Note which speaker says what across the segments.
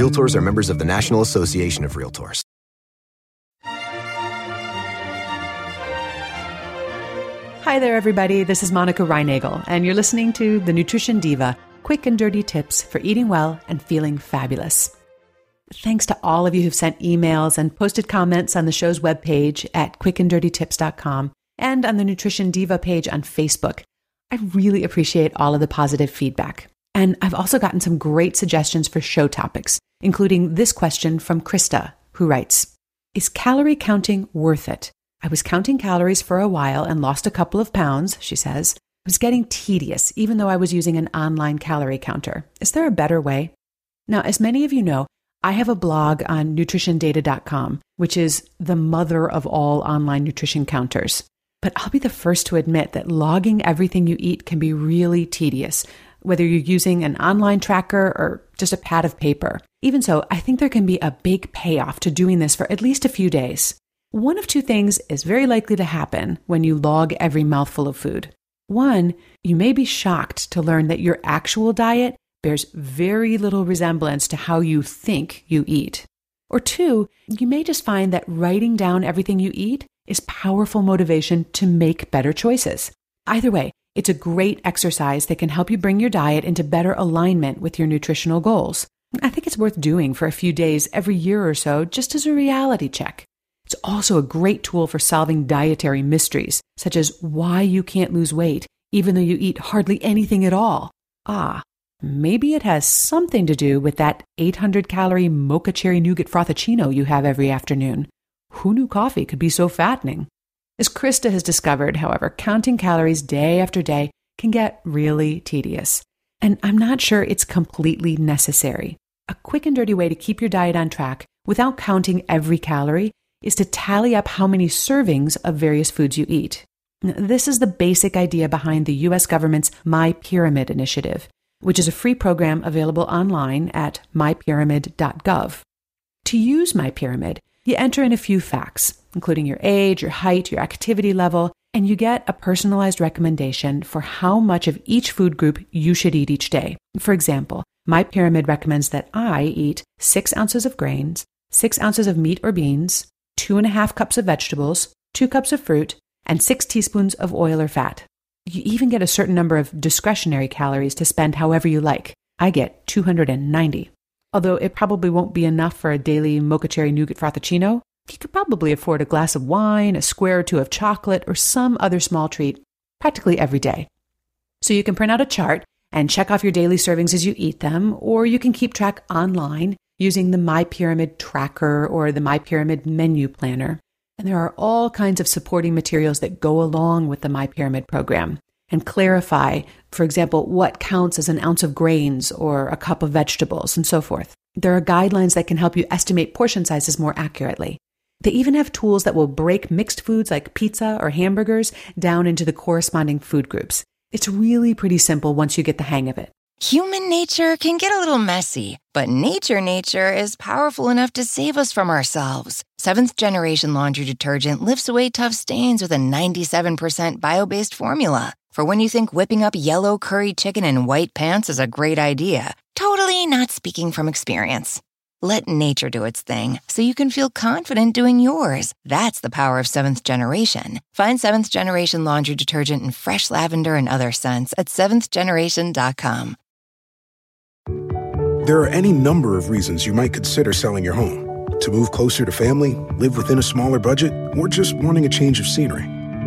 Speaker 1: Realtors are members of the National Association of Realtors.
Speaker 2: Hi there, everybody. This is Monica Reinagel, and you're listening to The Nutrition Diva quick and dirty tips for eating well and feeling fabulous. Thanks to all of you who've sent emails and posted comments on the show's webpage at quickanddirtytips.com and on the Nutrition Diva page on Facebook. I really appreciate all of the positive feedback. And I've also gotten some great suggestions for show topics, including this question from Krista, who writes Is calorie counting worth it? I was counting calories for a while and lost a couple of pounds, she says. It was getting tedious, even though I was using an online calorie counter. Is there a better way? Now, as many of you know, I have a blog on nutritiondata.com, which is the mother of all online nutrition counters. But I'll be the first to admit that logging everything you eat can be really tedious, whether you're using an online tracker or just a pad of paper. Even so, I think there can be a big payoff to doing this for at least a few days. One of two things is very likely to happen when you log every mouthful of food. One, you may be shocked to learn that your actual diet bears very little resemblance to how you think you eat. Or two, you may just find that writing down everything you eat is powerful motivation to make better choices. Either way, it's a great exercise that can help you bring your diet into better alignment with your nutritional goals. I think it's worth doing for a few days every year or so just as a reality check. It's also a great tool for solving dietary mysteries, such as why you can't lose weight even though you eat hardly anything at all. Ah, Maybe it has something to do with that 800 calorie mocha cherry nougat frappuccino you have every afternoon. Who knew coffee could be so fattening? As Krista has discovered, however, counting calories day after day can get really tedious. And I'm not sure it's completely necessary. A quick and dirty way to keep your diet on track without counting every calorie is to tally up how many servings of various foods you eat. This is the basic idea behind the US government's My Pyramid initiative which is a free program available online at mypyramid.gov. To use My Pyramid, you enter in a few facts, including your age, your height, your activity level, and you get a personalized recommendation for how much of each food group you should eat each day. For example, MyPyramid recommends that I eat six ounces of grains, six ounces of meat or beans, two and a half cups of vegetables, two cups of fruit, and six teaspoons of oil or fat. You even get a certain number of discretionary calories to spend however you like. I get 290. Although it probably won't be enough for a daily mocha cherry nougat frappuccino, you could probably afford a glass of wine, a square or two of chocolate, or some other small treat practically every day. So you can print out a chart and check off your daily servings as you eat them, or you can keep track online using the My Pyramid tracker or the My Pyramid menu planner. And there are all kinds of supporting materials that go along with the My Pyramid program and clarify, for example, what counts as an ounce of grains or a cup of vegetables and so forth. There are guidelines that can help you estimate portion sizes more accurately. They even have tools that will break mixed foods like pizza or hamburgers down into the corresponding food groups. It's really pretty simple once you get the hang of it.
Speaker 3: Human nature can get a little messy, but nature nature is powerful enough to save us from ourselves. Seventh generation laundry detergent lifts away tough stains with a 97% bio based formula. For when you think whipping up yellow curry chicken in white pants is a great idea, totally not speaking from experience. Let nature do its thing so you can feel confident doing yours. That's the power of seventh generation. Find seventh generation laundry detergent in fresh lavender and other scents at seventhgeneration.com.
Speaker 4: There are any number of reasons you might consider selling your home to move closer to family, live within a smaller budget, or just wanting a change of scenery.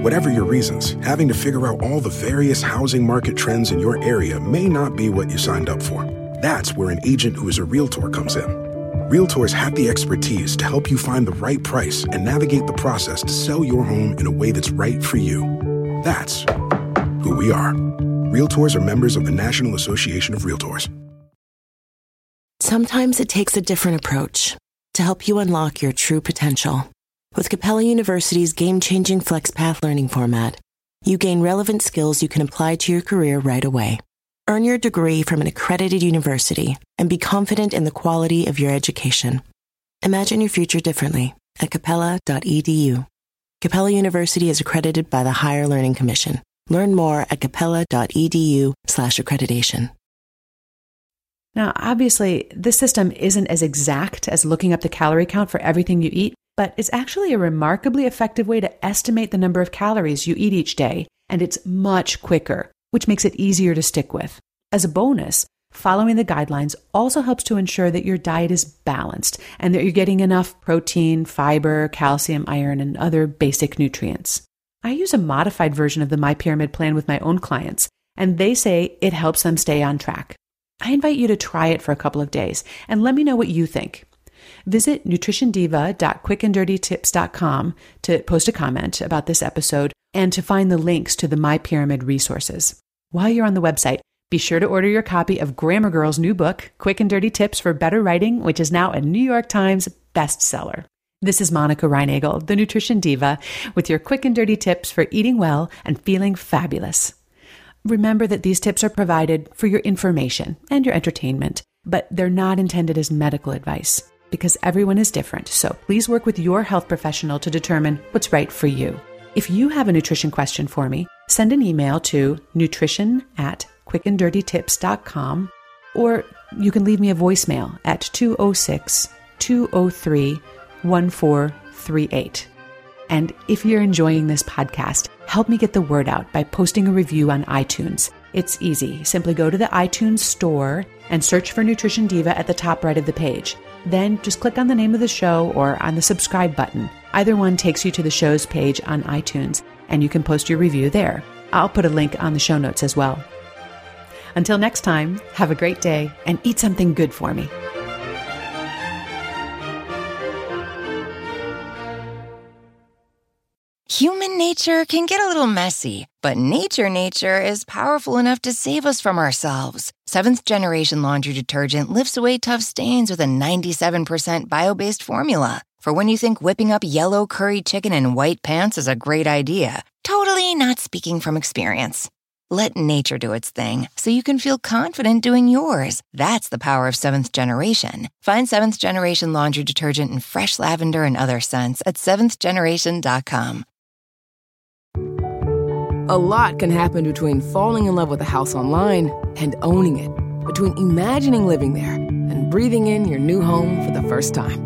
Speaker 4: Whatever your reasons, having to figure out all the various housing market trends in your area may not be what you signed up for. That's where an agent who is a realtor comes in. Realtors have the expertise to help you find the right price and navigate the process to sell your home in a way that's right for you. That's who we are. Realtors are members of the National Association of Realtors.
Speaker 5: Sometimes it takes a different approach to help you unlock your true potential. With Capella University's game changing FlexPath learning format, you gain relevant skills you can apply to your career right away. Earn your degree from an accredited university and be confident in the quality of your education. Imagine your future differently at capella.edu. Capella University is accredited by the Higher Learning Commission. Learn more at capella.edu/slash accreditation.
Speaker 2: Now, obviously, this system isn't as exact as looking up the calorie count for everything you eat, but it's actually a remarkably effective way to estimate the number of calories you eat each day, and it's much quicker, which makes it easier to stick with. As a bonus, following the guidelines also helps to ensure that your diet is balanced and that you're getting enough protein, fiber, calcium, iron, and other basic nutrients. I use a modified version of the My Pyramid plan with my own clients, and they say it helps them stay on track. I invite you to try it for a couple of days and let me know what you think. Visit nutritiondiva.quickanddirtytips.com to post a comment about this episode and to find the links to the My Pyramid resources. While you're on the website, be sure to order your copy of Grammar Girl's new book, Quick and Dirty Tips for Better Writing, which is now a New York Times bestseller. This is Monica Reinagel, the Nutrition Diva, with your quick and dirty tips for eating well and feeling fabulous. Remember that these tips are provided for your information and your entertainment, but they're not intended as medical advice because everyone is different. So please work with your health professional to determine what's right for you. If you have a nutrition question for me, send an email to nutrition at quickanddirtytips.com or you can leave me a voicemail at 206 203 1438. And if you're enjoying this podcast, help me get the word out by posting a review on iTunes. It's easy. Simply go to the iTunes store and search for Nutrition Diva at the top right of the page. Then just click on the name of the show or on the subscribe button. Either one takes you to the show's page on iTunes, and you can post your review there. I'll put a link on the show notes as well. Until next time, have a great day and eat something good for me.
Speaker 3: Human nature can get a little messy, but nature nature is powerful enough to save us from ourselves. Seventh generation laundry detergent lifts away tough stains with a 97% bio based formula. For when you think whipping up yellow curry chicken in white pants is a great idea, totally not speaking from experience. Let nature do its thing so you can feel confident doing yours. That's the power of seventh generation. Find seventh generation laundry detergent in fresh lavender and other scents at seventhgeneration.com.
Speaker 6: A lot can happen between falling in love with a house online and owning it, between imagining living there and breathing in your new home for the first time.